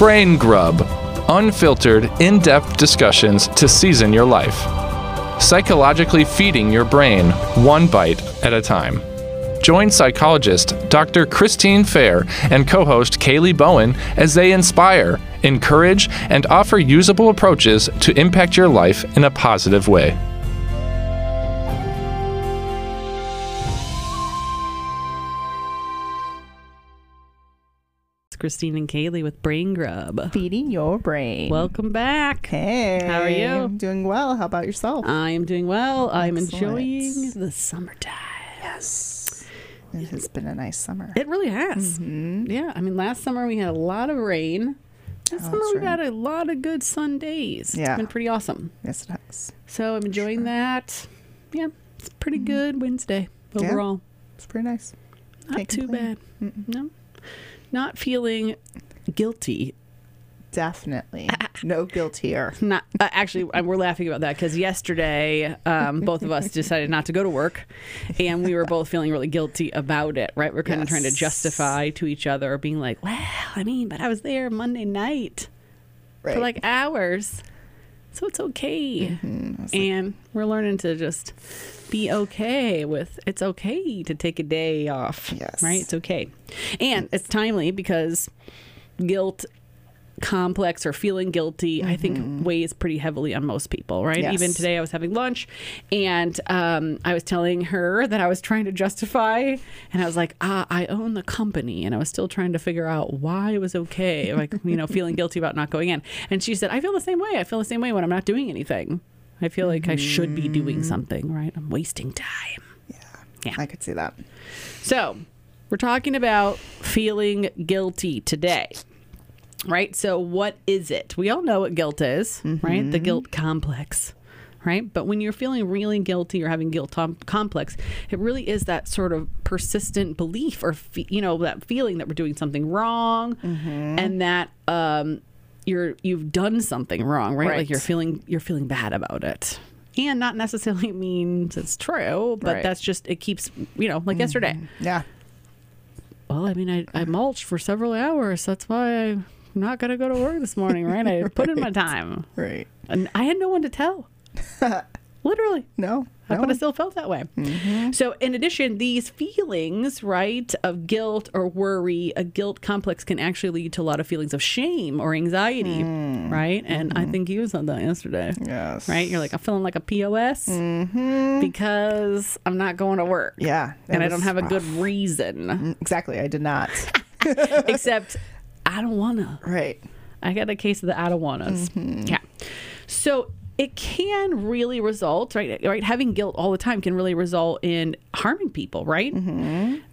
Brain Grub unfiltered, in depth discussions to season your life. Psychologically feeding your brain one bite at a time. Join psychologist Dr. Christine Fair and co host Kaylee Bowen as they inspire, encourage, and offer usable approaches to impact your life in a positive way. Christine and Kaylee with Brain Grub. Feeding your brain. Welcome back. hey. How are you? I'm doing well. How about yourself? I am doing well. I'm enjoying the summertime. yes. It has been a nice summer. It really has. Mm-hmm. Yeah. I mean, last summer we had a lot of rain. This Oh, summer we've had a lot of good sun days. Yeah. It's been pretty awesome. yes, it has. So I'm enjoying that. Yeah. It's pretty good Wednesday Mm-hmm. Yeah. overall. It's pretty nice. Not Can't too complain. bad. No. Not feeling guilty Definitely. no guilt here. not uh, actually we're laughing about that because yesterday um, both of us decided not to go to work and we were both feeling really guilty about it right we're kind of trying to justify to each other being like well i mean but i was there monday night Right. for like hours so it's okay Mhm. I was like, and we're learning to just be okay with it's okay to take a day off Yes. right it's okay and it's timely because guilt complex or feeling guilty i think weighs pretty heavily on most people right Yes. even today i was having lunch and um, i was telling her that i was trying to justify and i was like ah, i own the company and i was still trying to figure out why it was okay like you know feeling guilty about not going in and she said i feel the same way i feel the same way when i'm not doing anything i feel like i should be doing something right i'm wasting time Yeah. Yeah. I could see that. so, we're talking about feeling guilty today. Right? So, what is it? We all know what guilt is, right? The mm-hmm. guilt complex, right? But when you're feeling really guilty or having guilt tom- complex, it really is that sort of persistent belief or, fe- you know, that feeling that we're doing something wrong mm-hmm. and that, um, you're you've done something wrong, right? Like you're feeling you're feeling bad about it. And not necessarily means it's true, but Right. that's just it keeps you know, like yesterday. Mm-hmm. Yeah. Well, I mean I, I mulched for several hours. That's why I'm not gonna go to work this morning, right? I put in my time. Right. And I had no one to tell. Literally. No. I no. I still felt that way? Mm-hmm. So, in addition, these feelings, right, of guilt or worry, a guilt complex can actually lead to a lot of feelings of shame or anxiety, mm. right? And I mm-hmm. think you said that yesterday, Yes. right? You're like, I'm feeling like a POS mm-hmm. because I'm not going to work. Yeah. And I don't have a good reason, mm, Exactly. I did not. except I don't want to. right. I got a case of the I don't us. Yeah. So it can really result, right? Right. Having guilt all the time can really result in harming people, right?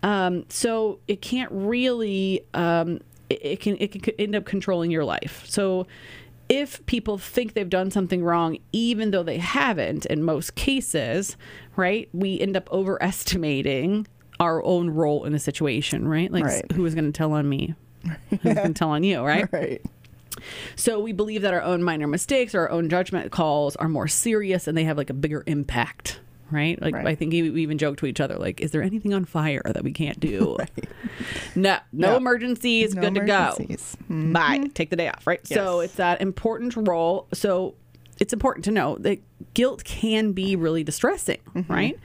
Um, so it can't really, um, it, it can it can end up controlling your life. So if people think they've done something wrong, even though they haven't, in most cases, right, we end up overestimating our own role in the situation, right? Like, Right. who is going to tell on me? Who's going to tell on you, right? Right. So we believe that our own minor mistakes or our own judgment calls are more serious and they have like a bigger impact, right? Like Right. I think we even joke to each other, like, is there anything on fire that we can't do? No, no, No. emergencies, No good emergencies. to go. Mm-hmm. Bye. Take the day off, right? So it's that important role. So it's important to know that guilt can be really distressing, mm-hmm. right?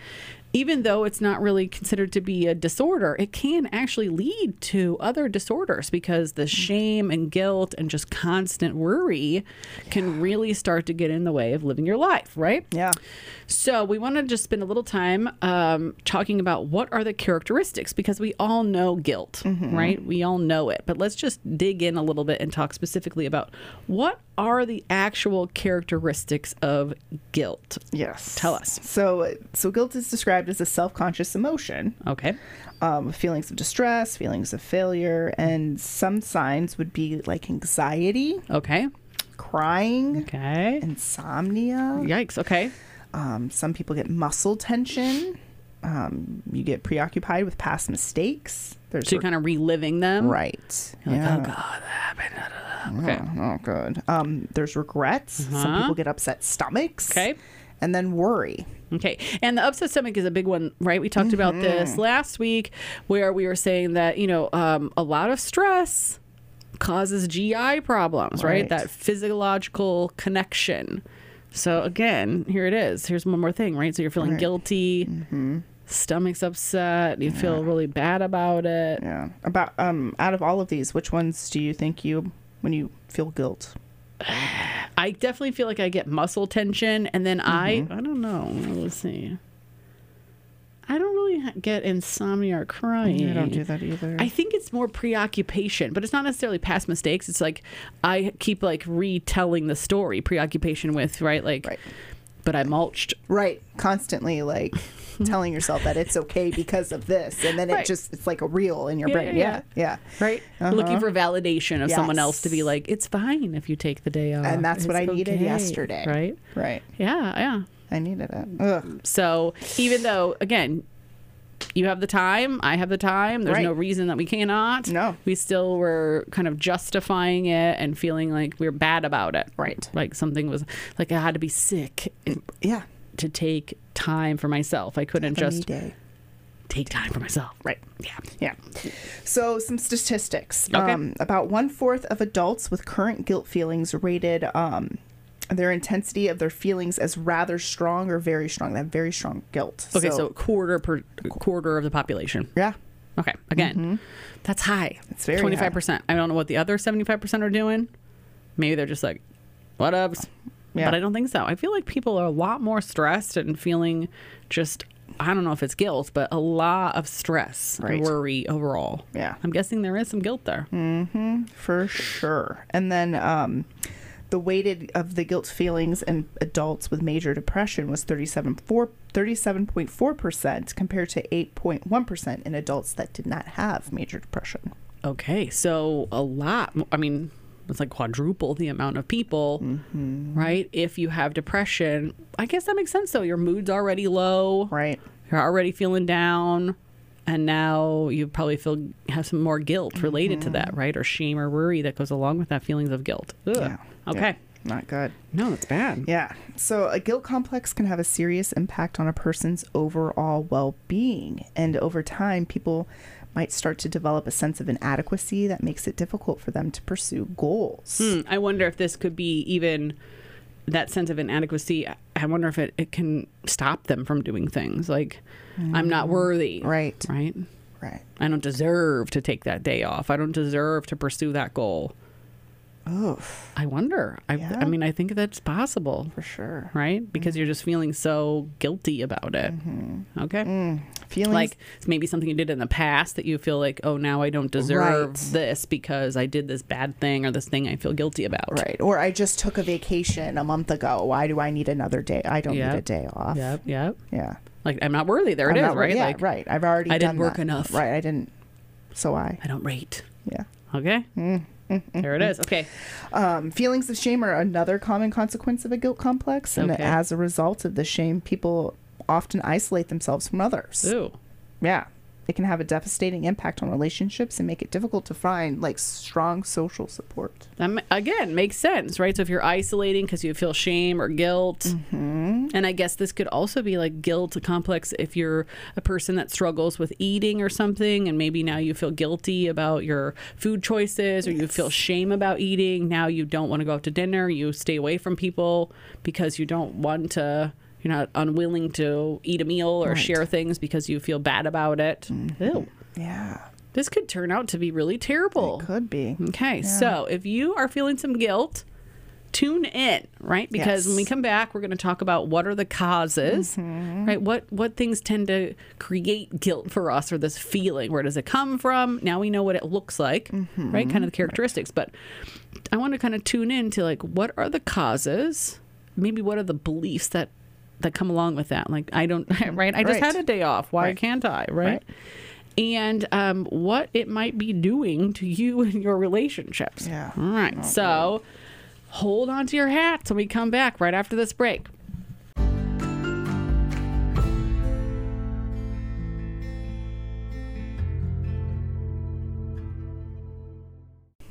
Even though it's not really considered to be a disorder, it can actually lead to other disorders because the mm. shame and guilt and just constant worry can really start to get in the way of living your life, right? Yeah. So we want to just spend a little time um, talking about what are the characteristics because we all know guilt, right? We all know it, but let's just dig in a little bit and talk specifically about what are the actual characteristics of guilt. Yes. Tell us. So, so guilt is described as a self-conscious emotion, Okay. um, feelings of distress, feelings of failure, and some signs would be like anxiety, Okay. crying, Okay. insomnia. Yikes. Okay. Um, some people get muscle tension. Um, you get preoccupied with past mistakes. There's So you're kind of reliving them. right. You're like, yeah. oh God, that happened. Okay. Oh, oh, good. Um, there's regrets. Some Uh-huh. people get upset stomachs. Okay. And then worry. Okay. And the upset stomach is a big one, right? We talked about this last week where we were saying that, you know, um, a lot of stress causes GI problems, right? Right. That physiological connection. So again, here it is. Here's one more thing, right? So you're feeling Right. guilty, Mm-hmm. stomach's upset, you feel really bad about it. Yeah. About um out of all of these, which ones do you think you when you feel guilt? I definitely feel like I get muscle tension, and then Mm-hmm. I I don't know. Let's see. I don't really get insomnia or crying. I don't do that either. I think it's more preoccupation, but it's not necessarily past mistakes. It's like I keep like retelling the story, preoccupation with right, like, Right. but I mulched. right. Constantly like telling yourself that it's okay because of this and then it Right. just it's like a reel in your Yeah, brain. yeah, Yeah. Yeah. Right, looking uh-huh. for validation of someone else to be like, it's fine if you take the day off, And that's what It's I needed okay." yesterday. Right? Right. Yeah, yeah. I needed it. Ugh. So even though, again, you have the time, I have the time. There's Right. no reason that we cannot. No. we still were kind of justifying it and feeling like we are bad about it. Right. Like something was like I had to be sick Yeah. to take time for myself. I couldn't Have me just day. take time for myself. Right. Yeah. Yeah. So, some statistics. Okay. Um, about one fourth of adults with current guilt feelings rated um, their intensity of their feelings as rather strong or very strong. They have very strong guilt. Okay, so, quarter per quarter of the population. yeah, Okay, again, that's high. Mm-hmm. It's very twenty five percent. I don't know what the other seventy five percent are doing. Maybe they're just like, what ups? Yeah. But I don't think so. I feel like people are a lot more stressed and feeling just. I don't know if it's guilt, but a lot of stress Right. and worry overall. Yeah. I'm guessing there is some guilt there. Mm-hmm, for sure. And then um, the weighted of the guilt feelings in adults with major depression was 37.4 37.4% compared to 8.1% in adults that did not have major depression. Okay, so a lot. I mean, it's like quadruple the amount of people, Mm-hmm. right? If you have depression, I guess that makes sense. though. your mood's already low, Right. you're already feeling down, and now you probably feel have some more guilt related to that, right? Or shame or worry that goes along with that feelings of guilt. Ugh. Mm-hmm. Yeah. Okay. Yeah. Not good. No, that's bad. Yeah. So a guilt complex can have a serious impact on a person's overall well being. And over time, people might start to develop a sense of inadequacy that makes it difficult for them to pursue goals. Hmm, I wonder if this could be even that sense of inadequacy. I wonder if it, it can stop them from doing things like I'm not worthy. Mm. Right. Right. Right. I don't deserve to take that day off. I don't deserve to pursue that goal. Oh, I wonder. I, Yeah. I mean, I think that's possible, for sure. right? Because mm-hmm. you're just feeling so guilty about it. Mm-hmm. Okay. Mm. Feelings Like it's maybe something you did in the past that you feel like, oh, now I don't deserve Right. this because I did this bad thing or this thing I feel guilty about. right. Or I just took a vacation a month ago. Why do I need another day? I don't Yep. need a day off. Yep. Yep. Yeah. Like I'm not worthy. There it I'm is, not- right? Yeah, like right. I've already I didn't work that. enough. Right. I didn't. So I. I don't rate. Yeah. Okay. Mm. There it is. Okay. Um, feelings of shame are another common consequence of a guilt complex, and Okay. as a result of the shame, people often isolate themselves from others. Ooh. Yeah, it can have a devastating impact on relationships and make it difficult to find like strong social support. Again makes sense, right? So if you're isolating because you feel shame or guilt, Mm-hmm. and I guess this could also be like guilt complex if you're a person that struggles with eating or something, and maybe now you feel guilty about your food choices, or you feel shame about eating. Now you don't want to go out to dinner. You stay away from people because you don't want to. You're not unwilling to eat a meal or Right. share things because you feel bad about it. Mm-hmm. Ew. Yeah, This could turn out to be really terrible. could be. Okay, so if you are feeling some guilt, tune in, right? Because when we come back, we're going to talk about what are the causes, mm-hmm. right? What what things tend to create guilt for us or this feeling? Where does it come from? Now we know what it looks like, mm-hmm. right? Kind of the characteristics, but I want to kind of tune in to like what are the causes? Maybe what are the beliefs that that come along with that? Like I don't, right? I just Right. had a day off. Why Right. can't I? Right? Right. and um, what it might be doing to you and your relationships. Yeah. All right. so hold on to your hats when we come back right after this break.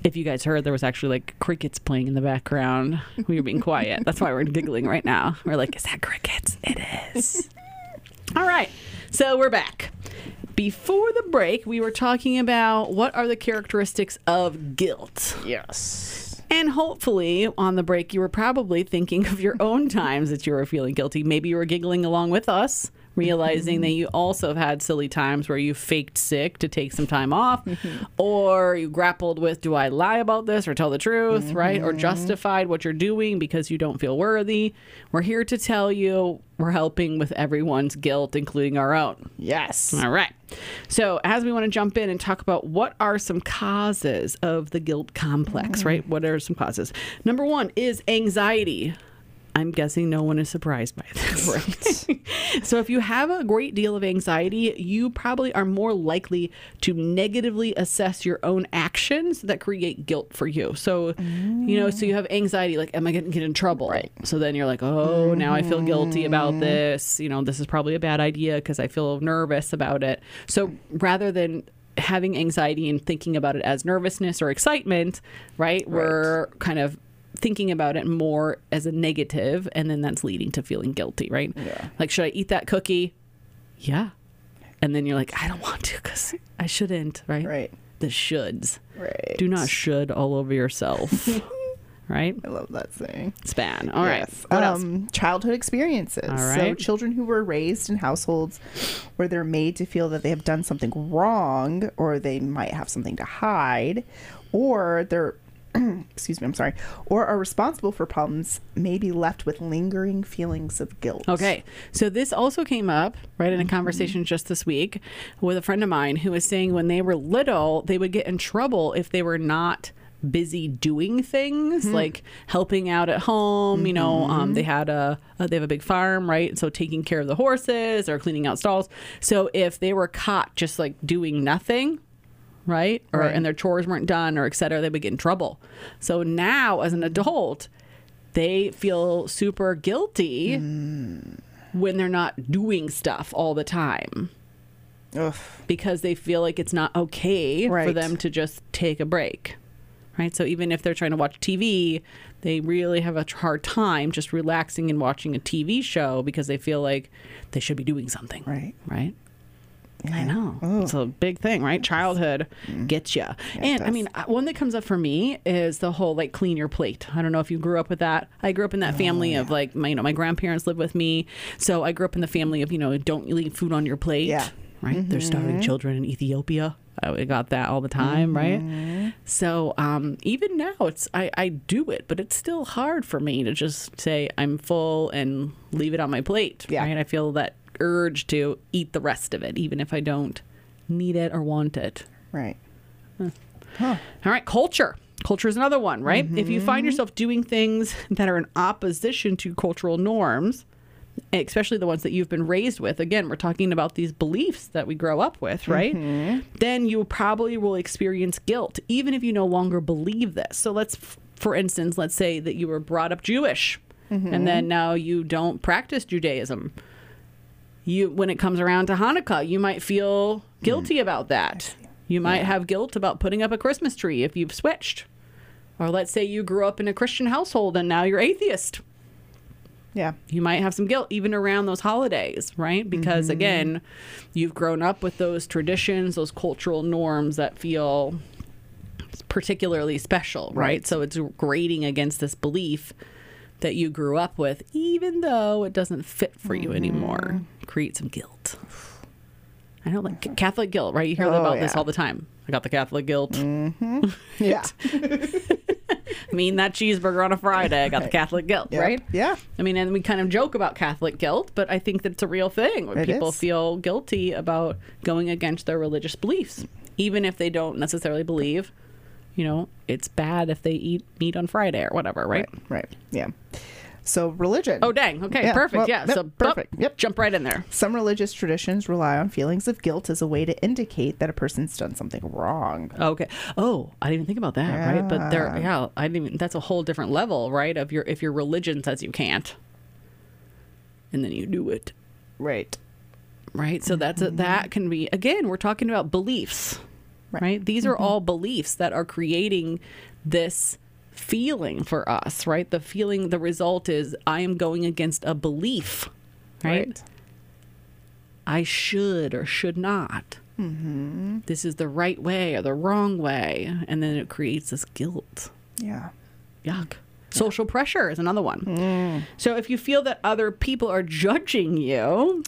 If you guys heard, there was actually like crickets playing in the background. We were being quiet. That's why we're giggling right now. We're like, is that crickets? It is. All right. So we're back. before the break, we were talking about what are the characteristics of guilt. Yes. And hopefully, on the break, you were probably thinking of your own times that you were feeling guilty. Maybe you were giggling along with us, realizing that mm-hmm. you also have had silly times where you faked sick to take some time off, mm-hmm. or you grappled with, do I lie about this or tell the truth, right? Or mm-hmm. justified what you're doing because you don't feel worthy. We're here to tell you we're helping with everyone's guilt, including our own. Yes. All right. So, as we want to jump in and talk about what are some causes of the guilt complex, right? What are some causes? Number one is anxiety. I'm guessing no one is surprised by this. Right. So, if you have a great deal of anxiety, you probably are more likely to negatively assess your own actions that create guilt for you. So, you know, so you have anxiety like, am I going to get in trouble? Right. So then you're like, oh, now I feel guilty about mm-hmm. this. You know, this is probably a bad idea because I feel nervous about it. So rather than having anxiety and thinking about it as nervousness or excitement, right, we're kind of thinking about it more as a negative and then that's leading to feeling guilty right Yeah. like should i eat that cookie yeah and then you're like i don't want to because i shouldn't right Right. the shoulds Right. do not should all over yourself right I love that saying. span all right Yes. else um, Childhood experiences. All So, children who were raised in households where they're made to feel that they have done something wrong, or they might have something to hide, or they're, excuse me, I'm sorry, or are responsible for problems, may be left with lingering feelings of guilt. Okay. So this also came up, right, in a conversation just this week with a friend of mine who was saying when they were little, they would get in trouble if they were not busy doing things like helping out at home you know um, they had a uh, they have a big farm right so taking care of the horses or cleaning out stalls so if they were caught just like doing nothing right or Right. and their chores weren't done or et cetera they would get in trouble so now as an adult they feel super guilty mm. when they're not doing stuff all the time Ugh. because they feel like it's not okay for them to just take a break. Right? So even if they're trying to watch TV, they really have a hard time just relaxing and watching a TV show because they feel like they should be doing something. Right. Right? I know. Oh. It's a big thing, right? Childhood mm-hmm. gets you. and I mean, one that comes up for me is the whole like clean your plate. I don't know if you grew up with that. I grew up in that family oh, of like my, you know, my grandparents lived with me. So I grew up in the family of, you know, don't leave food on your plate. Yeah. Right? They're mm-hmm. starving children in Ethiopia. I got that all the time, mm-hmm. right? So um, even now, it's I, I do it, but it's still hard for me to just say I'm full and leave it on my plate. Yeah. Right? I feel that urge to eat the rest of it, even if I don't need it or want it. Right. Huh. All right, culture. Culture is another one, right? If you find yourself doing things that are in opposition to cultural norms, especially the ones that you've been raised with, again, we're talking about these beliefs that we grow up with, right? Mm-hmm. Then you probably will experience guilt, even if you no longer believe this. So let's, for instance, let's say that you were brought up Jewish and mm-hmm. then now you don't practice Judaism. You, when it comes around to Hanukkah, you might feel guilty mm. about that. You might have guilt about putting up a Christmas tree if you've switched. Or let's say you grew up in a Christian household and now you're atheist. Yeah. You might have some guilt even around those holidays, right? Because mm-hmm. again, you've grown up with those traditions, those cultural norms that feel particularly special, right? Right. So it's grating against this belief that you grew up with, even though it doesn't fit for you anymore. Mm-hmm. Create some guilt. I know, like Catholic guilt, right? You hear Oh, about this all the time. I got the Catholic guilt. Mm-hmm. Yeah. I mean, that cheeseburger on a Friday. I got the Catholic guilt, Yep. right? Yeah. I mean, and we kind of joke about Catholic guilt, but I think that it's a real thing where It people is. feel guilty about going against their religious beliefs, even if they don't necessarily believe, you know, it's bad if they eat meat on Friday or whatever, right? Right. Right. Yeah. So religion. Oh, dang. Okay, Yeah, perfect. well, yeah. yep, so, perfect. Yep. Jump right in there. Some religious traditions rely on feelings of guilt as a way to indicate that a person's done something wrong. Okay. Oh, I didn't even think about that, right? But there, Yeah. yeah, I didn't. Even, that's a whole different level, right? Of your if your religion says you can't, and then you do it, Right. right? So that's a, that can be again. We're talking about beliefs, right? Right. These are mm-hmm. all beliefs that are creating this feeling for us, right? The feeling, the result is I am going against a belief, right? I should or should not. Mm-hmm. This is the right way or the wrong way. And then it creates this guilt. Yeah. Yuck. Social pressure is another one. Mm. So if you feel that other people are judging you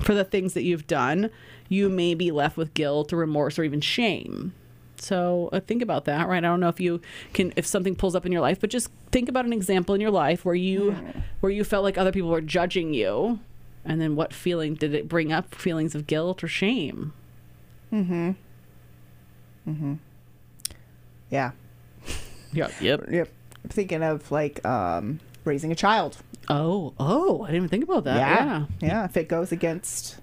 for the things that you've done, you may be left with guilt or remorse or even shame. So uh, think about that, right? I don't know if you can, if something pulls up in your life, but just think about an example in your life where you, where you felt like other people were judging you, and then what feeling did it bring up? Feelings of guilt or shame? Mm-hmm. Mm-hmm. Yeah. Yep. Yep. Yep. I'm thinking of like um, raising a child. Oh, oh, I didn't even think about that. yeah. Yeah. If it goes against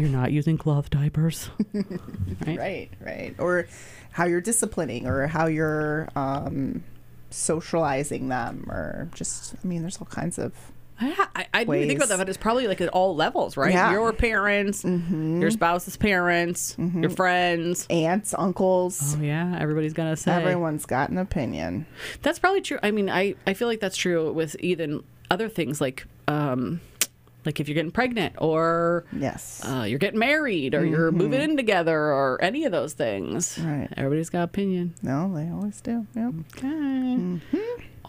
You're not using cloth diapers. right? right, right, or how you're disciplining, or how you're um, socializing them, or just I mean, there's all kinds of I, I, I didn't think about that, but it's probably like at all levels, right? Yeah. Your parents, your spouse's parents, your friends. aunts, uncles. Oh yeah, everybody's gonna say. Everyone's got an opinion. That's probably true. I mean, I, I feel like that's true with even other things like um, like if you're getting pregnant or Yes. uh, you're getting married or you're moving in together or any of those things. Right. Everybody's got opinion. no, they always do. Yep. Okay.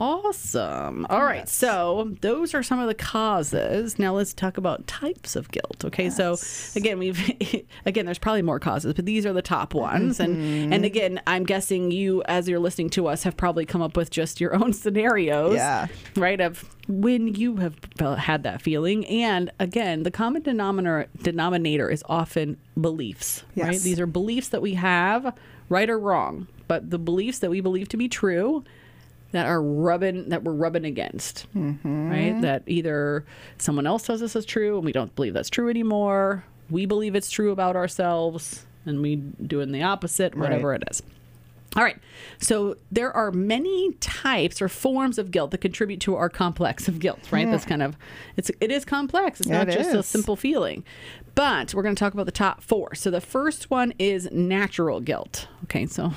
Awesome. All right. Yes. So those are some of the causes. Now let's talk about types of guilt. Okay. So again, we've again, there's probably more causes, but these are the top ones. And and again, I'm guessing you, as you're listening to us, have probably come up with just your own scenarios. Yeah. Right. Of when you have felt, had that feeling. And again, the common denominator denominator is often beliefs. Right. Yes. These are beliefs that we have, right or wrong. But the beliefs that we believe to be true that are rubbing that we're rubbing against mm-hmm. right? That either someone else tells us is true and we don't believe that's true anymore. We believe it's true about ourselves and we doing the opposite whatever it is. All right. So there are many types or forms of guilt that contribute to our complex of guilt right? That's kind of it's it is complex. It's Yeah, not it just a simple feeling. But we're going to talk about the top four. So the first one is natural guilt. Okay so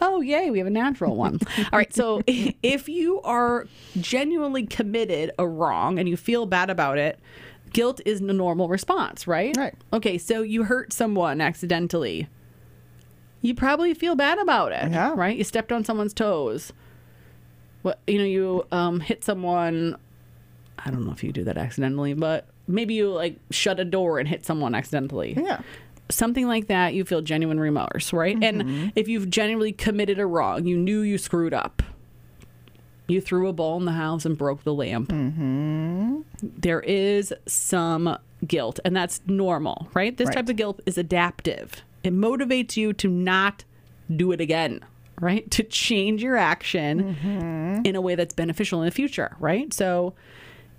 Oh, yay, we have a natural one. All right, so if you are genuinely committed a wrong and you feel bad about it, guilt is a normal response, right? Right. Okay, so you hurt someone accidentally. You probably feel bad about it, Yeah. right? You stepped on someone's toes. What you know, you um, hit someone. I don't know if you do that accidentally, but maybe you like shut a door and hit someone accidentally Yeah. Something like that, you feel genuine remorse, right? And mm-hmm. if you've genuinely committed a wrong, you knew you screwed up. You threw a ball in the house and broke the lamp. Mm-hmm. There is some guilt, and that's normal, right? This Right. type of guilt is adaptive. It motivates you to not do it again, right? To change your action mm-hmm. in a way that's beneficial in the future, right? So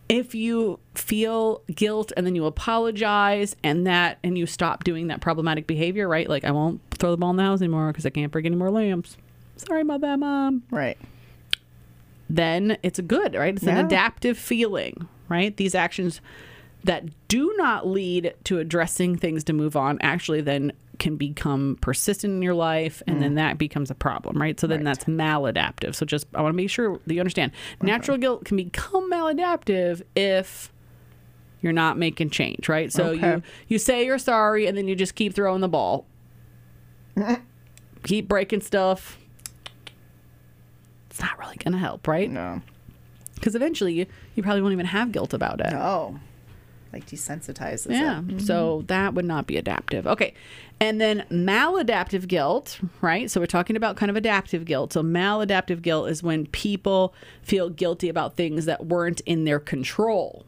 if you feel guilt and then you apologize and that and you stop doing that problematic behavior, right? Like I won't throw the ball in the house anymore because I can't break any more lamps. Sorry about that, mom. Right. Then it's good, right? It's an adaptive feeling, right? These actions that do not lead to addressing things to move on actually then can become persistent in your life and then that becomes a problem right so then Mm. Right. that's maladaptive so just i want to make sure that you understand natural guilt can become maladaptive if you're not making change right so you Okay. you say you're sorry and then you just keep throwing the ball keep breaking stuff it's not really to help right No. because eventually you, you probably won't even have guilt about it No. Like desensitizes. yeah. It. So that would not be adaptive. Okay. And then maladaptive guilt, right? So we're talking about kind of adaptive guilt. So maladaptive guilt is when people feel guilty about things that weren't in their control.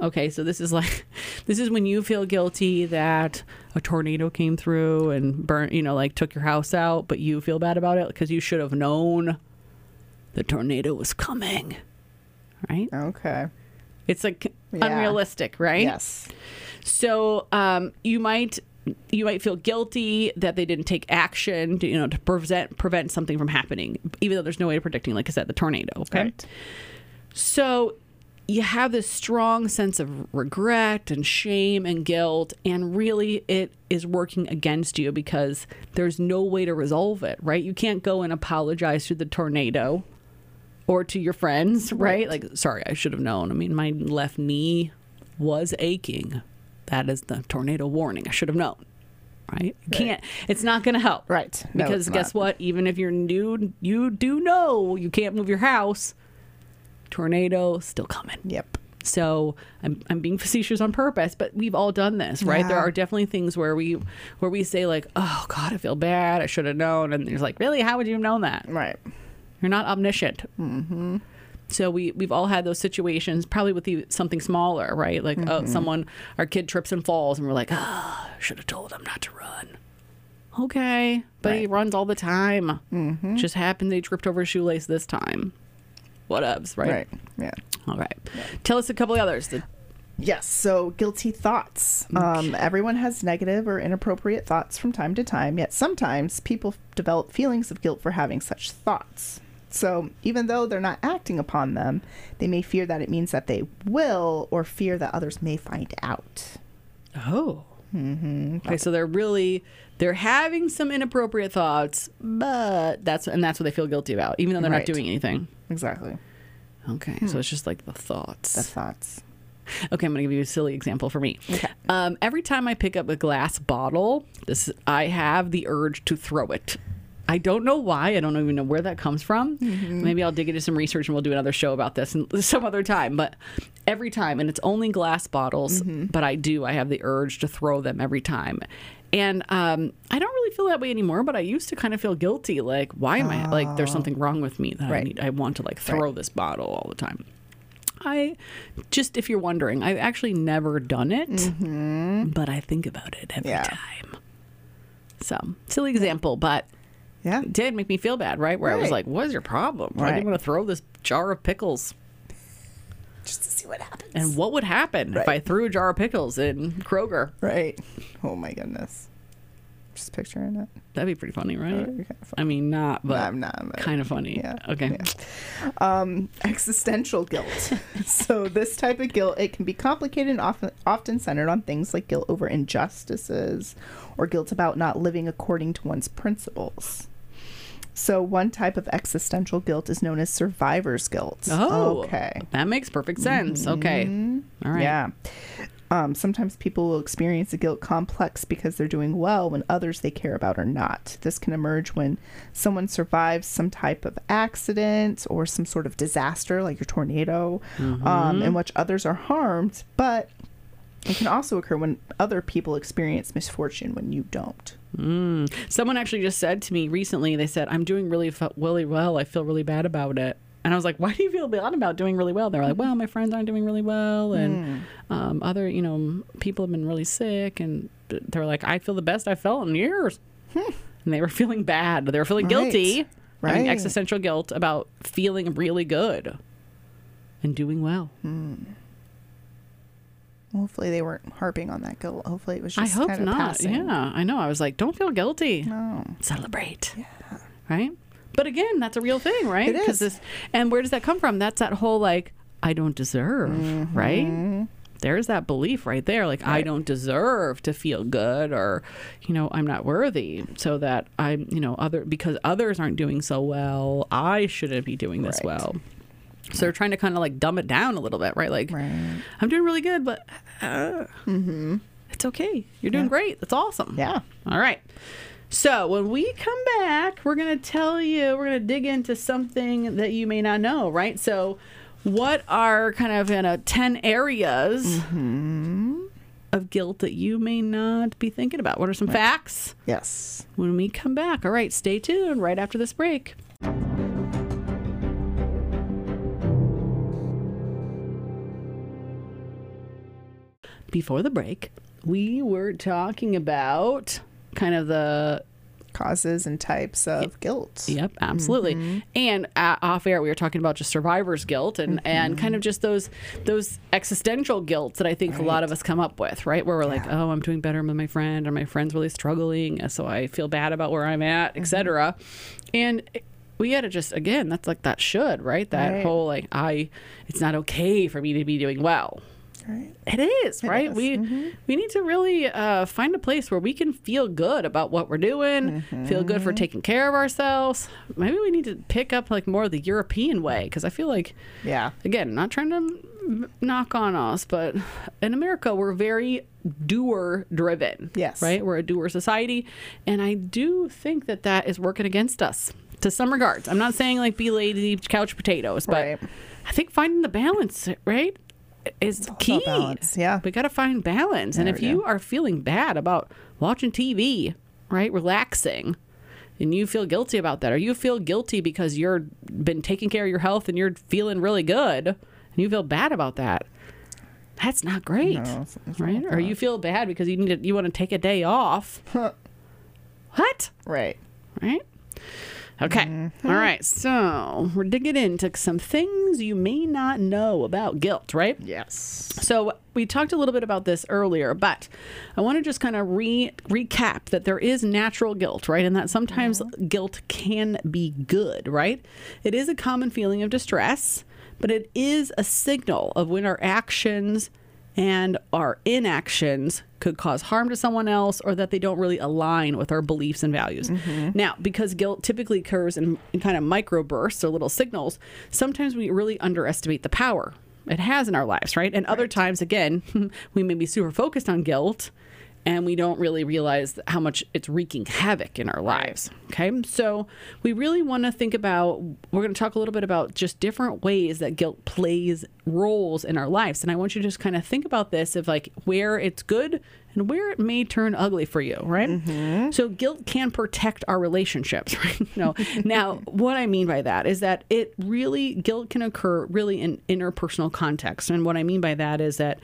Okay, so this is like this is when you feel guilty that a tornado came through and burnt, you know, like took your house out, but you feel bad about it because you should have known the tornado was coming. Right? Okay. It's like Yeah. unrealistic, right? Yes. So um, you might you might feel guilty that they didn't take action, to, you know, to prevent prevent something from happening, even though there's no way of predicting, like I said, the tornado. Okay, Right. so you have this strong sense of regret and shame and guilt, and really it is working against you because there's no way to resolve it. Right? You can't go and apologize to the tornado or to your friends, right? Like, sorry, I should have known. I mean, my left knee was aching. That is the tornado warning. I should have known. Right? You can't. It's not going to help. Right. No, Because guess not. what? Even if you're new, you do know you can't move your house. Tornado still coming. Yep. So I'm, I'm being facetious on purpose, but we've all done this, right? There are definitely things where we where we say like, "Oh God, I feel bad. I should have known," and there's like, "Really? How would you have known that? Right. You're not omniscient." Mm-hmm. So we we've all had those situations, probably with the, something smaller, right? Like, oh, someone, our kid trips and falls, and we're like, "Ah, should have told him not to run." Okay, but he runs all the time. Mm-hmm. Just happened they tripped over a shoelace this time. Whatevs, right? Right. Yeah. All right. Tell us a couple of others. The Yes. So guilty thoughts. Um, everyone has negative or inappropriate thoughts from time to time, yet sometimes people develop feelings of guilt for having such thoughts. So even though they're not acting upon them, they may fear that it means that they will or fear that others may find out. Oh. Mm-hmm. Okay, so they're really they're having some inappropriate thoughts, but that's and that's what they feel guilty about, even though they're Right. not doing anything. Exactly. Okay, so it's just like the thoughts. The thoughts. Okay, I'm gonna give you a silly example for me. Okay. Um, every time I pick up a glass bottle, this I have the urge to throw it. I don't know why. I don't even know where that comes from. Mm-hmm. Maybe I'll dig into some research and we'll do another show about this and some other time. But every time, and it's only glass bottles, mm-hmm. but I do. I have the urge to throw them every time. And um, I don't really feel that way anymore, but I used to kind of feel guilty. Like, why am I like? There's ah. something wrong with me that I need. I want to like throw this bottle all the time. I just, if you're wondering, I've actually never done it, mm-hmm. but I think about it every Yeah. time. So, silly example, but Yeah. it did make me feel bad, right? Where I was like, what is your problem? Why do Right. you want to throw this jar of pickles? Just to see what happens. And what would happen if I threw a jar of pickles in Kroger? right. Oh my goodness. Just picturing it. That'd be pretty funny, right? Kinda fun. I mean, not, but I'm not, but- kind of funny. yeah, Okay. um, existential guilt. so this type of guilt it can be complicated and often often centered on things like guilt over injustices or guilt about not living according to one's principles. So one type of existential guilt is known as survivor's guilt. Oh, okay. That makes perfect sense. Okay. All right. Yeah. Um, sometimes people will experience a guilt complex because they're doing well when others they care about are not. This can emerge when someone survives some type of accident or some sort of disaster, like your tornado, um, in which others are harmed, but it can also occur when other people experience misfortune when you don't. Mm. Someone actually just said to me recently, they said, I'm doing really, f- really well. I feel really bad about it. And I was like, why do you feel bad about doing really well? They're like, well, my friends aren't doing really well. And um, other, you know, people have been really sick. And they're like, I feel the best I felt in years. And they were feeling bad. They were feeling Right. guilty, having Right. existential guilt about feeling really good and doing well. Hopefully they weren't harping on that guilt. Hopefully it was just I hope kind of not. passing. Yeah, I know. I was like, don't feel guilty. No. Celebrate. Yeah. Right? But again, that's a real thing, right? It is. This, and where does that come from? That's that whole like, I don't deserve, Mm-hmm. right? There's that belief right there. Like, I don't deserve to feel good or, you know, I'm not worthy. So that I'm, you know, other, because others aren't doing so well, I shouldn't be doing this Right. well. So they're trying to kind of like dumb it down a little bit, right? Like, Right. I'm doing really good, but uh, it's okay. You're doing Yeah. great. That's awesome. Yeah. All right. So when we come back, we're going to tell you, we're going to dig into something that you may not know, right? So, what are kind of in a 10 areas of guilt that you may not be thinking about? What are some facts? Yes. When we come back, all right, stay tuned right after this break. Before the break, we were talking about kind of the Causes and types of guilt. Yep, absolutely. And uh, off air, we were talking about just survivor's guilt and, and kind of just those those existential guilt that I think a lot of us come up with, right? Where we're like, oh, I'm doing better with my friend, or my friend's really struggling, so I feel bad about where I'm at, etc. And we had to just again, that's like that should, right? That Right. whole like, I, it's not okay for me to be doing well. Right. It is, right? is. We we need to really uh, find a place where we can feel good about what we're doing, feel good for taking care of ourselves. Maybe we need to pick up like more of the European way because I feel like Yeah. again, not trying to knock on us, but in America, we're very doer driven. Yes. Right? We're a doer society. And I do think that that is working against us to some regards. I'm not saying like be lazy couch potatoes, but Right. I think finding the balance, right? Is key. balance, yeah. We got to find balance. and if you go. are feeling bad about watching TV, right? Relaxing, and you feel guilty about that, or you feel guilty because you're been taking care of your health and you're feeling really good, and you feel bad about that. That's not great, No, right? with Or you feel bad because you need to, you want to take a day off. what? Right. Right? Okay. Mm-hmm. All right. So we're digging into some things you may not know about guilt, right? Yes. So we talked a little bit about this earlier, but I want to just kind of re recap that there is natural guilt, right? And that sometimes guilt can be good, right? It is a common feeling of distress, but it is a signal of when our actions and our inactions could cause harm to someone else or that they don't really align with our beliefs and values. Mm-hmm. Now, because guilt typically occurs in, in kind of microbursts or little signals, sometimes we really underestimate the power it has in our lives, right? And other times, again, we may be super focused on guilt and we don't really realize how much it's wreaking havoc in our lives. Okay. So we really want to think about, we're going to talk a little bit about just different ways that guilt plays roles in our lives. And I want you to just kind of think about this of like where it's good and where it may turn ugly for you, right? Mm-hmm. So guilt can protect our relationships, right? No. now, what I mean by that is that it really guilt can occur really in interpersonal context, and what I mean by that is that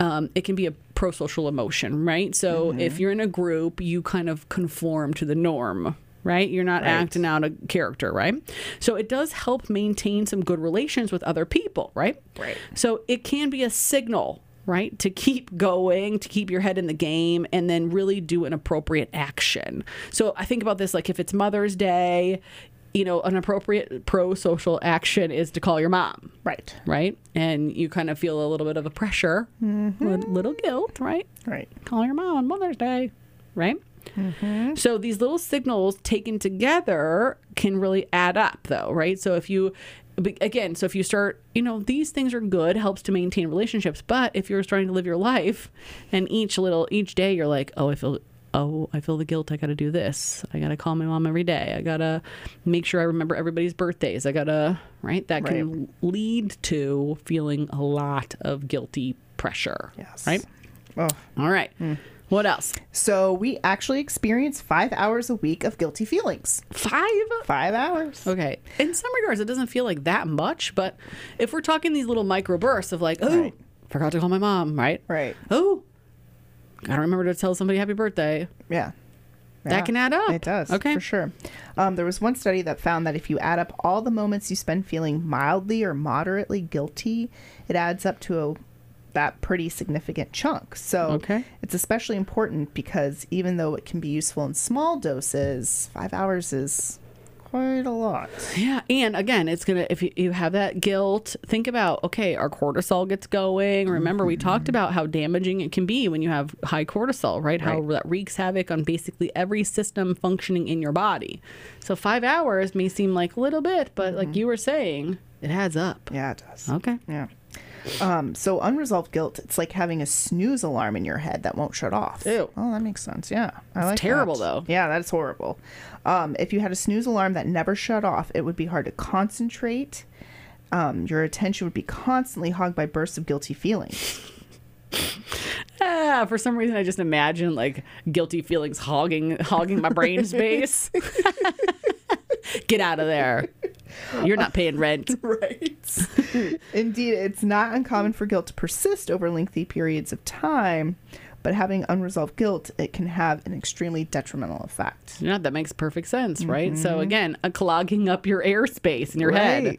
um, it can be a pro-social emotion, right? So if you're in a group, you kind of conform to the norm. Right? You're not acting out a character, right? So it does help maintain some good relations with other people, right? Right. So it can be a signal, right, to keep going, to keep your head in the game, and then really do an appropriate action. So I think about this like if it's Mother's Day, you know, an appropriate pro social action is to call your mom, Right. right? And you kind of feel a little bit of a pressure, lit- mm-hmm. little guilt, right? Right. Call your mom on Mother's Day, right? Mm-hmm. So these little signals taken together can really add up, though, right? So if you, again, so if you start, you know, these things are good, helps to maintain relationships. But if you're starting to live your life, and each little each day you're like, oh, I feel. Oh, I feel the guilt. I got to do this. I got to call my mom every day. I got to make sure I remember everybody's birthdays. I got to, right? That can lead to feeling a lot of guilty pressure. Yes. Right? Oh. All right. Hmm. What else? So we actually experience five hours a week of guilty feelings. Five? Five hours. Okay. In some regards, it doesn't feel like that much, but if we're talking these little micro bursts of like, oh, Right. forgot to call my mom, right? Right. Oh, gotta remember to tell somebody happy birthday. Yeah. That can add up. It does. Okay. For sure. Um, there was one study that found that if you add up all the moments you spend feeling mildly or moderately guilty, it adds up to a that pretty significant chunk. So Okay. it's especially important because even though it can be useful in small doses, five hours is quite a lot. Yeah, and again, it's gonna if you, you have that guilt, think about okay, our cortisol gets going. Remember, we talked mm-hmm. about how damaging it can be when you have high cortisol, right? How Right. that wreaks havoc on basically every system functioning in your body. So five hours may seem like a little bit, but like mm-hmm. you were saying, it adds up. Yeah, it does. Okay. Yeah. Um, so unresolved guilt, it's like having a snooze alarm in your head that won't shut off. Ew. Oh, that makes sense. Yeah. I like terrible, that. though. Yeah, that's horrible. Um, if you had a snooze alarm that never shut off, it would be hard to concentrate. Um, your attention would be constantly hogged by bursts of guilty feelings. Ah, for some reason, I just imagine like guilty feelings hogging hogging my brain space. Get out of there. You're not paying rent. right. Indeed, it's not uncommon for guilt to persist over lengthy periods of time, but having unresolved guilt, it can have an extremely detrimental effect. Know, that makes perfect sense, right? So mm-hmm. again, a clogging up your airspace in your head.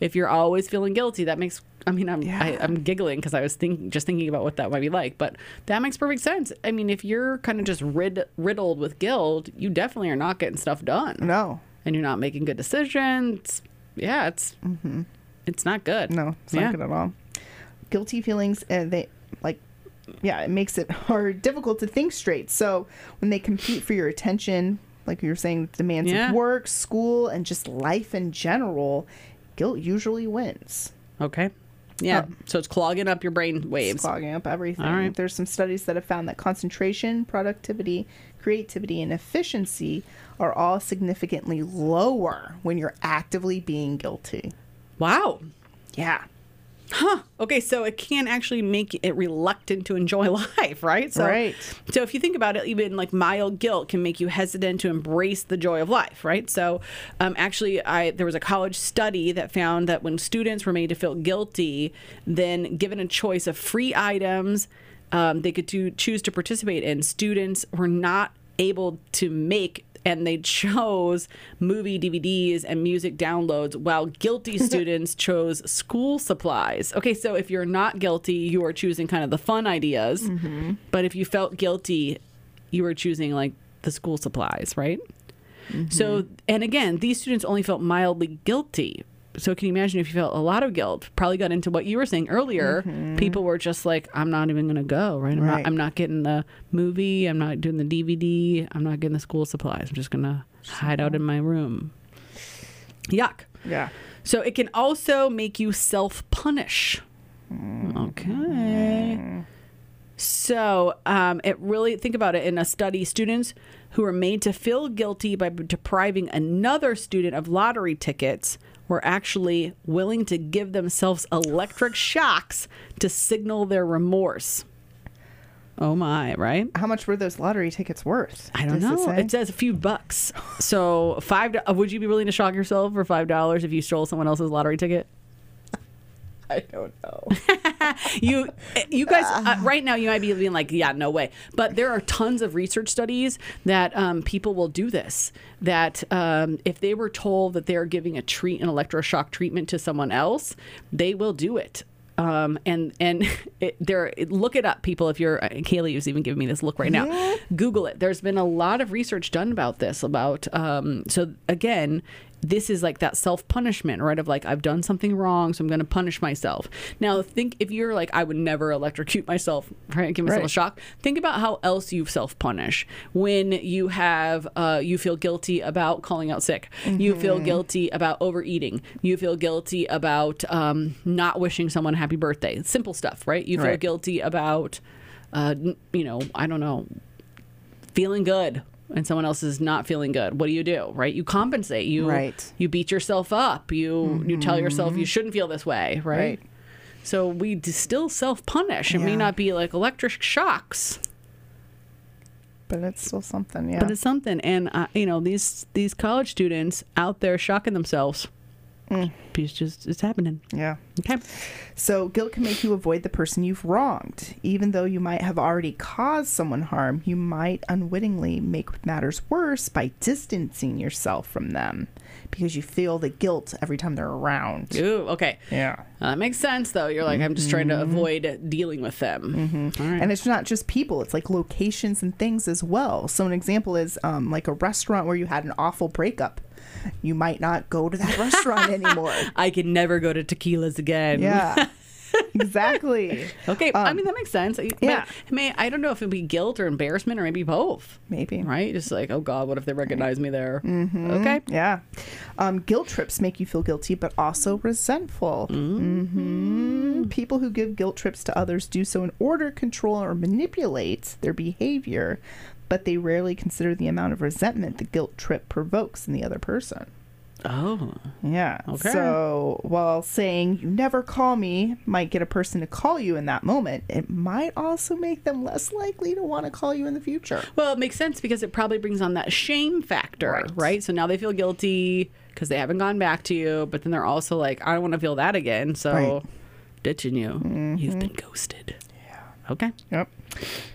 If you're always feeling guilty, that makes. I mean, I'm I, Yeah. I'm giggling because I was thinking, just thinking about what that might be like. But that makes perfect sense. I mean, if you're kind of just rid, riddled with guilt, you definitely are not getting stuff done, No. and you're not making good decisions. Yeah, it's mm-hmm. It's not good. No, it's Yeah. not good at all. Guilty feelings, uh, they like, yeah, it makes it hard, difficult to think straight. So when they compete for your attention, like you were saying, demands Yeah. of work, school, and just life in general, guilt usually wins. Okay. Yeah. Oh. So it's clogging up your brain It's waves. clogging up everything. All right. There's some studies that have found that concentration, productivity, creativity, and efficiency are all significantly lower when you're actively being guilty. Wow. Yeah. Huh. Okay, so it can actually make it reluctant to enjoy life, right? So, Right. So if you think about it, even like mild guilt can make you hesitant to embrace the joy of life, right? So, um, actually, I there was a college study that found that when students were made to feel guilty, then given a choice of free items, um, they could do, choose to participate in. Students were not able to make and they chose movie DVDs and music downloads while guilty students chose school supplies. Okay, so if you're not guilty, you are choosing kind of the fun ideas. Mm-hmm. But if you felt guilty, you were choosing like the school supplies, right? Mm-hmm. So, and again, these students only felt mildly guilty. So, can you imagine if you felt a lot of guilt? Probably got into what you were saying earlier. People were just like, "I'm not even going to go." Right? I'm, Right. Not, I'm not getting the movie. I'm not doing the DVD. I'm not getting the school supplies. I'm just going to hide out in my room. Yuck. Yeah. So it can also make you self punish. Okay. So um, it really think about it in a study, students who were made to feel guilty by depriving another student of lottery tickets were actually willing to give themselves electric shocks to signal their remorse. Oh my, right? How much were those lottery tickets worth? I don't it know. say? It says a few bucks. So five. uh, Would you be willing to shock yourself for five dollars if you stole someone else's lottery ticket? I don't know. You, you guys, uh, right now you might be being like, yeah, no way. But there are tons of research studies that um, people will do this. That um, if they were told that they're giving a treat, an electroshock treatment to someone else, they will do it. Um, and and it, there, look it up, people. If you're uh, Kaylee is even giving me this look right now, Google it. There's been a lot of research done about this. About um, so again, this is like that self punishment, right? Of like, I've done something wrong, so I'm going to punish myself. Now, think if you're like, I would never electrocute myself, right? Give myself a shock. Think about how else you self punish when you have, uh, you feel guilty about calling out sick. You feel guilty about overeating. You feel guilty about um, not wishing someone a happy birthday. Simple stuff, right? You feel Right. guilty about, uh, you know, I don't know, feeling good and someone else is not feeling good what do you do right? You compensate. You Right. you beat yourself up. You you tell yourself you shouldn't feel this way right, Right. so we d- still self-punish. It may not be like electric shocks. But it's still something. Yeah. but it's something. And uh, you know these these college students out there shocking themselves it's just it's happening yeah. okay So, guilt can make you avoid the person you've wronged. Even though you might have already caused someone harm, you might unwittingly make matters worse by distancing yourself from them because you feel the guilt every time they're around. Ooh, okay Yeah. Uh, that makes sense though you're like i'm just trying to avoid dealing with them All right. And it's not just people, it's like locations and things as well. So, an example is um, like a restaurant where you had an awful breakup. You might not go to that restaurant anymore. i can never go to tequilas again Yeah. exactly. Okay, I mean that makes sense. But yeah. may I don't know if it'd be guilt or embarrassment or maybe both. Maybe. Right? Just like, oh God, what if they recognize me there? Okay. Yeah. Um, guilt trips make you feel guilty, but also resentful. hmm People who give guilt trips to others do so in order to control or manipulate their behavior, but they rarely consider the amount of resentment the guilt trip provokes in the other person. Oh. Yeah. Okay. So while saying you never call me might get a person to call you in that moment, it might also make them less likely to want to call you in the future. Well, it makes sense because it probably brings on that shame factor, right? Right. So now they feel guilty because they haven't gone back to you, but then they're also like, I don't want to feel that again. So Right. ditching you. You've been ghosted. Yeah. Okay. Yep.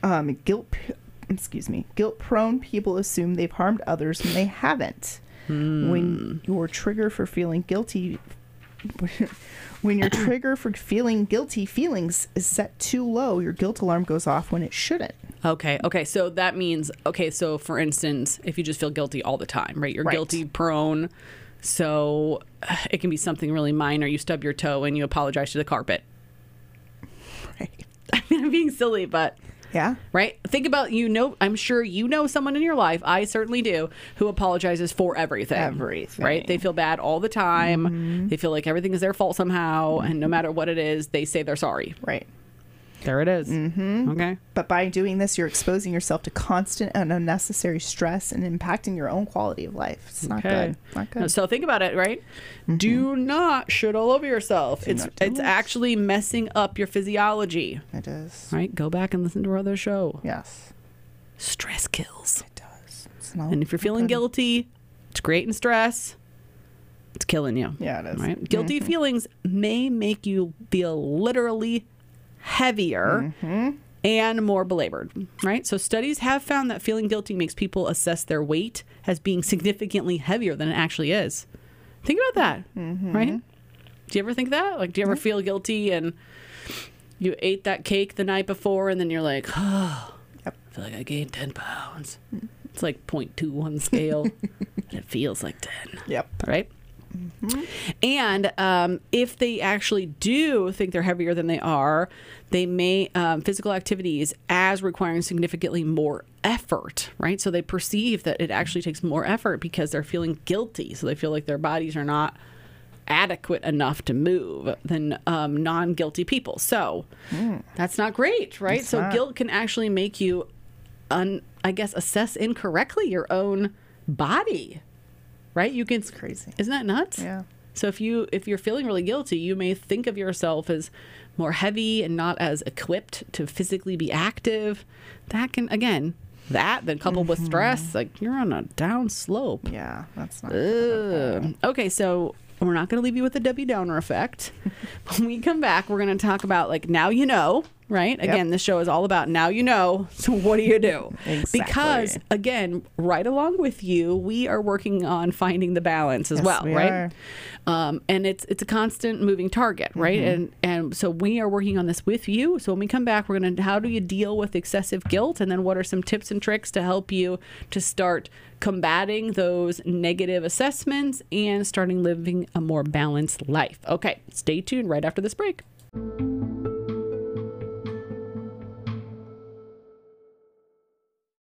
Um, guilt. Excuse me. Guilt-prone people assume they've harmed others when they haven't. When hmm. your trigger for feeling guilty, when your trigger for feeling guilty feelings is set too low, your guilt alarm goes off when it shouldn't. Okay. Okay. So that means okay. So for instance, if you just feel guilty all the time, right? You're Right. guilty prone. So it can be something really minor. You stub your toe and you apologize to the carpet. Right. I mean, I'm being silly, but Yeah. Right? Think about you know I'm sure you know someone in your life, I certainly do, who apologizes for everything. Everything. Right? They feel bad all the time. Mm-hmm. They feel like everything is their fault somehow, and no mm-hmm. matter what it is, they say they're sorry. Right. There it is. Mm-hmm. Okay. But by doing this, you're exposing yourself to constant and unnecessary stress and impacting your own quality of life. It's not good. Not good. So think about it, right? Do not shit all over yourself. it's do it's it. actually messing up your physiology. It is. Right? Go back and listen to our other show. Yes. Stress kills. It does. It's not, And if you're feeling good. guilty, it's great in stress. It's killing you. Yeah, it is. Right? Guilty feelings may make you feel literally heavier mm-hmm. and more belabored, right? So studies have found that feeling guilty makes people assess their weight as being significantly heavier than it actually is. Think about that, mm-hmm. right? Do you ever think that? Like, do you ever feel guilty and you ate that cake the night before and then you're like, oh, Yep. I feel like I gained 10 pounds. It's like 0.2 on scale, and it feels like 10 Yep. right? And um, if they actually do think they're heavier than they are, they may um, physical activities as requiring significantly more effort, right? So they perceive that it actually takes more effort because they're feeling guilty. So they feel like their bodies are not adequate enough to move than um, non-guilty people. So that's not great, right? So not. guilt can actually make you, un, I guess, assess incorrectly your own body, right? You can It's Crazy. isn't that nuts? Yeah. So if you if you're feeling really guilty, you may think of yourself as more heavy and not as equipped to physically be active. That can again, that then coupled with mm-hmm. stress, like you're on a down slope. Yeah. That's not. Ugh. Okay, so we're not going to leave you with the Debbie Downer effect. when we come back, we're going to talk about like now you know, right? Again, this show is all about now you know. So what do you do? Exactly. Because again, right along with you, we are working on finding the balance as Yes, well, we right? are. Um, and it's it's a constant moving target, right? Mm-hmm. And and so we are working on this with you. So when we come back, we're gonna how do you deal with excessive guilt, and then what are some tips and tricks to help you to start combating those negative assessments and starting living a more balanced life. Okay, stay tuned right after this break.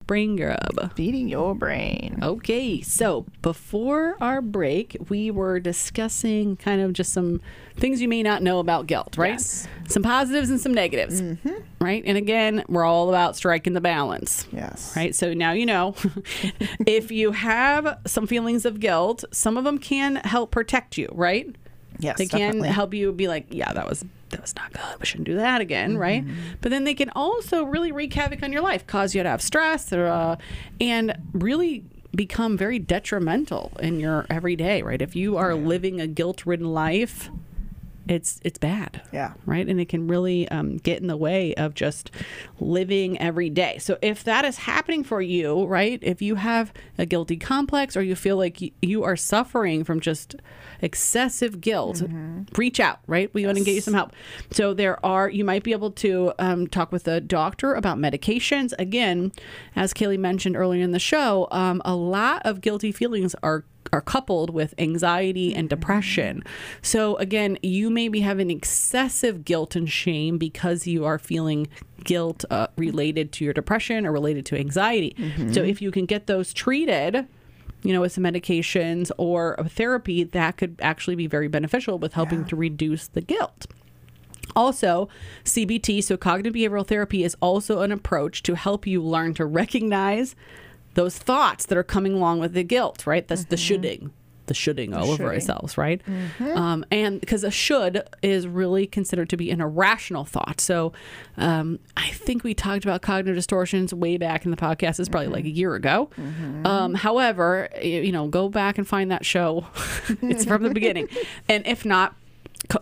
Brain grub. Feeding your brain. Okay, so before our break, we were discussing kind of just some things you may not know about guilt, right? Yes. Some positives and some negatives, mm-hmm. right? And again, we're all about striking the balance. Yes. Right. So now you know if you have some feelings of guilt, some of them can help protect you, right? Yes. they can definitely. help you be like, yeah, that was that was not good. We shouldn't do that again, right? Mm-hmm. But then they can also really wreak havoc on your life, cause you to have stress, or, uh, and really become very detrimental in your everyday, right? If you are living a guilt-ridden life, it's it's bad Yeah. right? And it can really um, get in the way of just living every day. So if that is happening for you, right? If you have a guilty complex or you feel like you are suffering from just excessive guilt, reach out, right? We want to get you some help. So there are, you might be able to um, talk with a doctor about medications. Again, as Kaylee mentioned earlier in the show, um, a lot of guilty feelings are are coupled with anxiety and depression. So again, you may be having excessive guilt and shame because you are feeling guilt uh, related to your depression or related to anxiety. So if you can get those treated, you know, with some medications or a therapy, that could actually be very beneficial with helping to reduce the guilt. Also, CBT, so cognitive behavioral therapy, is also an approach to help you learn to recognize those thoughts that are coming along with the guilt, right? That's the shoulding, the shoulding all over ourselves, right? Um, and because a should is really considered to be an irrational thought. So um, I think we talked about cognitive distortions way back in the podcast. It's probably like a year ago. Um, however, you know, go back and find that show. it's from the beginning. And if not,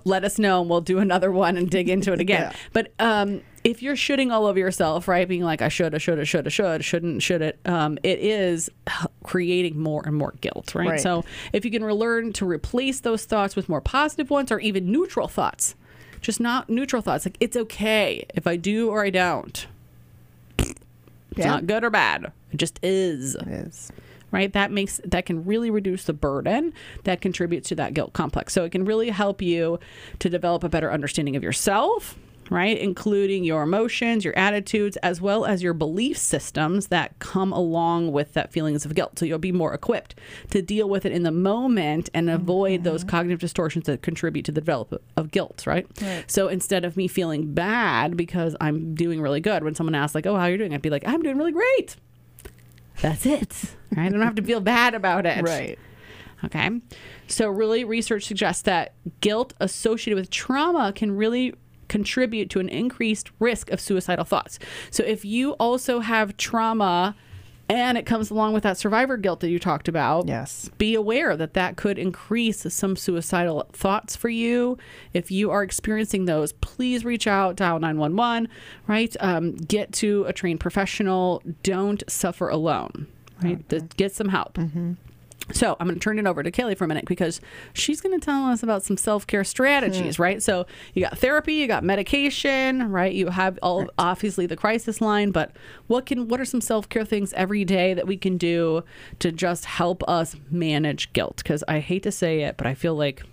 let us know and we'll do another one and dig into it again. Yeah. But um, if you're shoulding all over yourself, right, being like, I should, I should, I should, I should, shouldn't, should it, um, it is creating more and more guilt, right? Right. So if you can learn to replace those thoughts with more positive ones or even neutral thoughts, just not neutral thoughts, like it's okay if I do or I don't. It's Yeah. not good or bad. It just is It is. right that makes that can really reduce the burden that contributes to that guilt complex so it can really help you to develop a better understanding of yourself right? Including your emotions, your attitudes, as well as your belief systems that come along with that feelings of guilt. So you'll be more equipped to deal with it in the moment and avoid those mm-hmm. cognitive distortions that contribute to the development of guilt, right? Right. So instead of me feeling bad because I'm doing really good, when someone asks like, "Oh, how are you doing?" I'd be like, "I'm doing really great." That's it. Right? I don't have to feel bad about it. Right. Okay. So, really, research suggests that guilt associated with trauma can really contribute to an increased risk of suicidal thoughts. So, if you also have trauma and it comes along with that survivor guilt that you talked about, Yes. be aware that that could increase some suicidal thoughts for you. If you are experiencing those, please reach out, dial 911, right? Um, get to a trained professional. Don't suffer alone, right? Th- Get some help. So I'm going to turn it over to Kelly for a minute because she's going to tell us about some self care strategies, hmm. right? So you got therapy, you got medication, right? You have all obviously the crisis line, but what can what are some self care things every day that we can do to just help us manage guilt? Because I hate to say it, but I feel like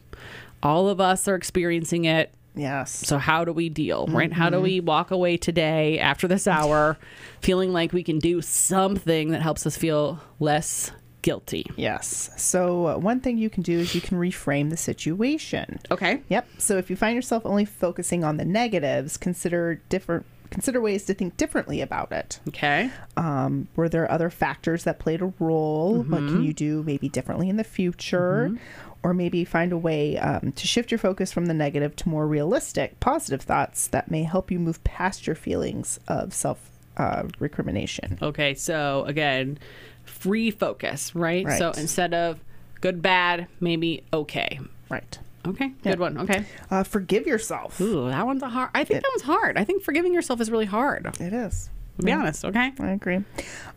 all of us are experiencing it. Yes. So how do we deal, right? How do mm-hmm. we walk away today after this hour feeling like we can do something that helps us feel less guilty? Yes. So, uh, one thing you can do is you can reframe the situation. Okay. Yep. So, if you find yourself only focusing on the negatives, consider different consider ways to think differently about it. Okay. Um, were there other factors that played a role? What Mm-hmm. can you do maybe differently in the future? Or maybe find a way um, to shift your focus from the negative to more realistic, positive thoughts that may help you move past your feelings of self uh, recrimination. Okay. So again, free focus, right? Right. So instead of good, bad, maybe okay. Right. Okay. Yeah. Good one. Okay. Uh, forgive yourself. Ooh, that one's a hard. I think that one's hard. I think forgiving yourself is really hard. It is. be honest. Okay. I agree.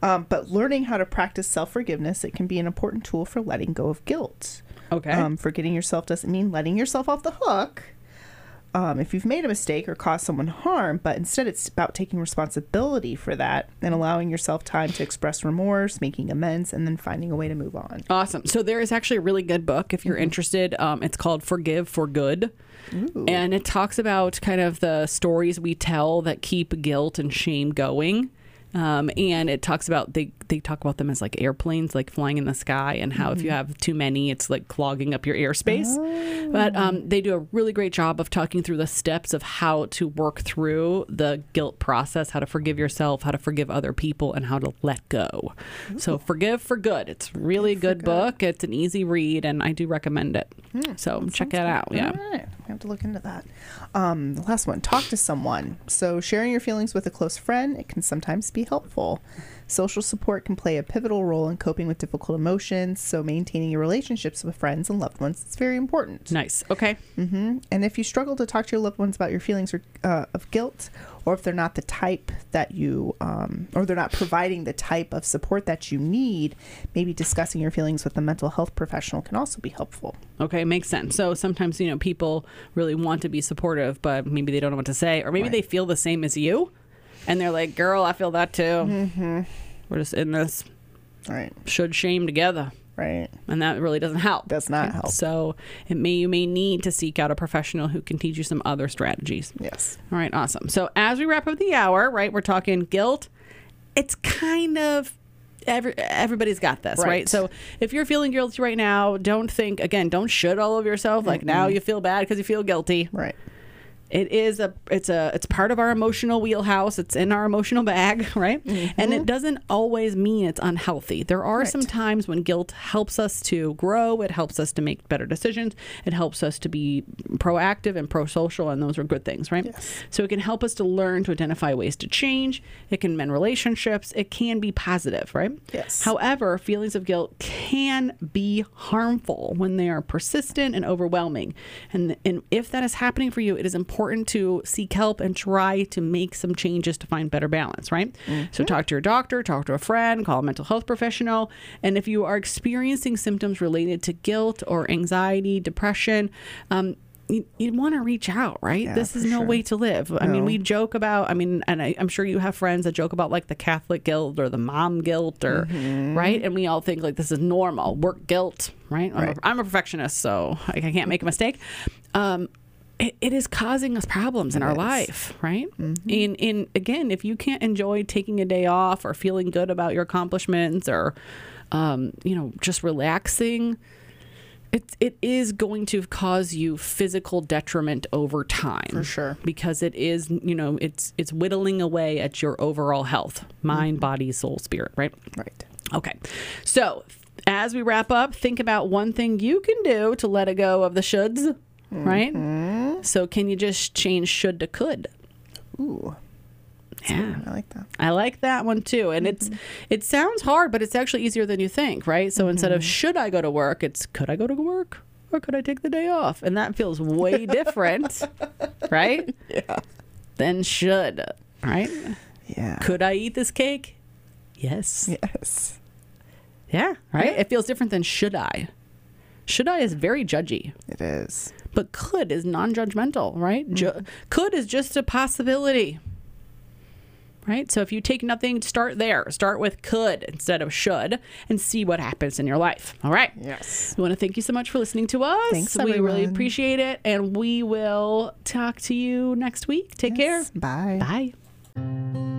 Um, but learning how to practice self forgiveness, it can be an important tool for letting go of guilt. Okay. Um, forgetting yourself doesn't mean letting yourself off the hook. Um, if you've made a mistake or caused someone harm, but instead it's about taking responsibility for that and allowing yourself time to express remorse, making amends, and then finding a way to move on. Awesome. So there is actually a really good book if you're interested. Um, it's called Forgive for Good. And it talks about kind of the stories we tell that keep guilt and shame going. Um, and it talks about they they talk about them as like airplanes, like flying in the sky, and how if you have too many, it's like clogging up your airspace. But um, they do a really great job of talking through the steps of how to work through the guilt process, how to forgive yourself, how to forgive other people, and how to let go. So forgive for good. It's really a good book. It's an easy read, and I do recommend it. so check it out. Yeah. I have to look into that. Um, the last one talk to someone. So, sharing your feelings with a close friend, it can sometimes be helpful. Social support can play a pivotal role in coping with difficult emotions. So, maintaining your relationships with friends and loved ones is very important. Nice. Okay. hmm And if you struggle to talk to your loved ones about your feelings or, uh, of guilt, or if they're not the type that you, um, or they're not providing the type of support that you need, maybe discussing your feelings with a mental health professional can also be helpful. Okay, makes sense. So sometimes, you know, people really want to be supportive, but maybe they don't know what to say, or maybe Right. they feel the same as you, and they're like, "Girl, I feel that too. Mm-hmm. We're just in this All right. should shame together." Right. And that really doesn't help. Does not help. So it may you may need to seek out a professional who can teach you some other strategies. Yes. All right, awesome. So as we wrap up the hour, right, we're talking guilt. It's kind of every, everybody's got this, right. Right. So if you're feeling guilty right now, don't think again, don't shit all over yourself like now you feel bad because you feel guilty. Right. It is a it's a it's part of our emotional wheelhouse. It's in our emotional bag, right? And it mm-hmm. doesn't always mean it's unhealthy. There are Right. some times when guilt helps us to grow, it helps us to make better decisions, it helps us to be proactive and pro-social and those are good things, right? Yes. So it can help us to learn to identify ways to change. It can mend relationships. It can be positive, right? Yes. However, feelings of guilt can be harmful when they are persistent and overwhelming. And, and if that is happening for you, it is important to seek help and try to make some changes to find better balance, right? So talk to your doctor, talk to a friend, call a mental health professional. And if you are experiencing symptoms related to guilt or anxiety, depression, um, you, you want to reach out, right? Yeah, this is no sure. way to live. I mean, we joke about, I mean, and I, I'm sure you have friends that joke about like the Catholic guilt or the mom guilt or, Mm-hmm. right? And we all think like this is normal work guilt, right? I'm, A, I'm a perfectionist, so I, I can't make a mistake. Um, it, it is causing us problems in our is. life, right? Mm-hmm. In in again, if you can't enjoy taking a day off or feeling good about your accomplishments or um, you know, just relaxing, it it is going to cause you physical detriment over time. For sure. Because it is, you know, it's it's whittling away at your overall health, mind, mm-hmm. body, soul, spirit, right? Right. Okay. So, as we wrap up, think about one thing you can do to let it go of the shoulds, right? Mm-hmm. So, can you just change should to could? Ooh, Yeah. I like that. I like that one too. And it's mm-hmm. it sounds hard, but it's actually easier than you think, right? So instead of mm-hmm. should I go to work, it's could I go to work or could I take the day off? And that feels way different, right? Yeah. Than should, right? Yeah. Could I eat this cake? Yes. Yes. Yeah, right? It feels different than should I. Should I is very judgy, It is. But could is non judgmental, right? Ju- mm-hmm. could is just a possibility. Right? So if you take nothing, start there. Start with could instead of should and see what happens in your life. All right. Yes. We want to thank you so much for listening to us. Thanks, we really appreciate it. And we will talk to you next week. Take care. Bye. Bye.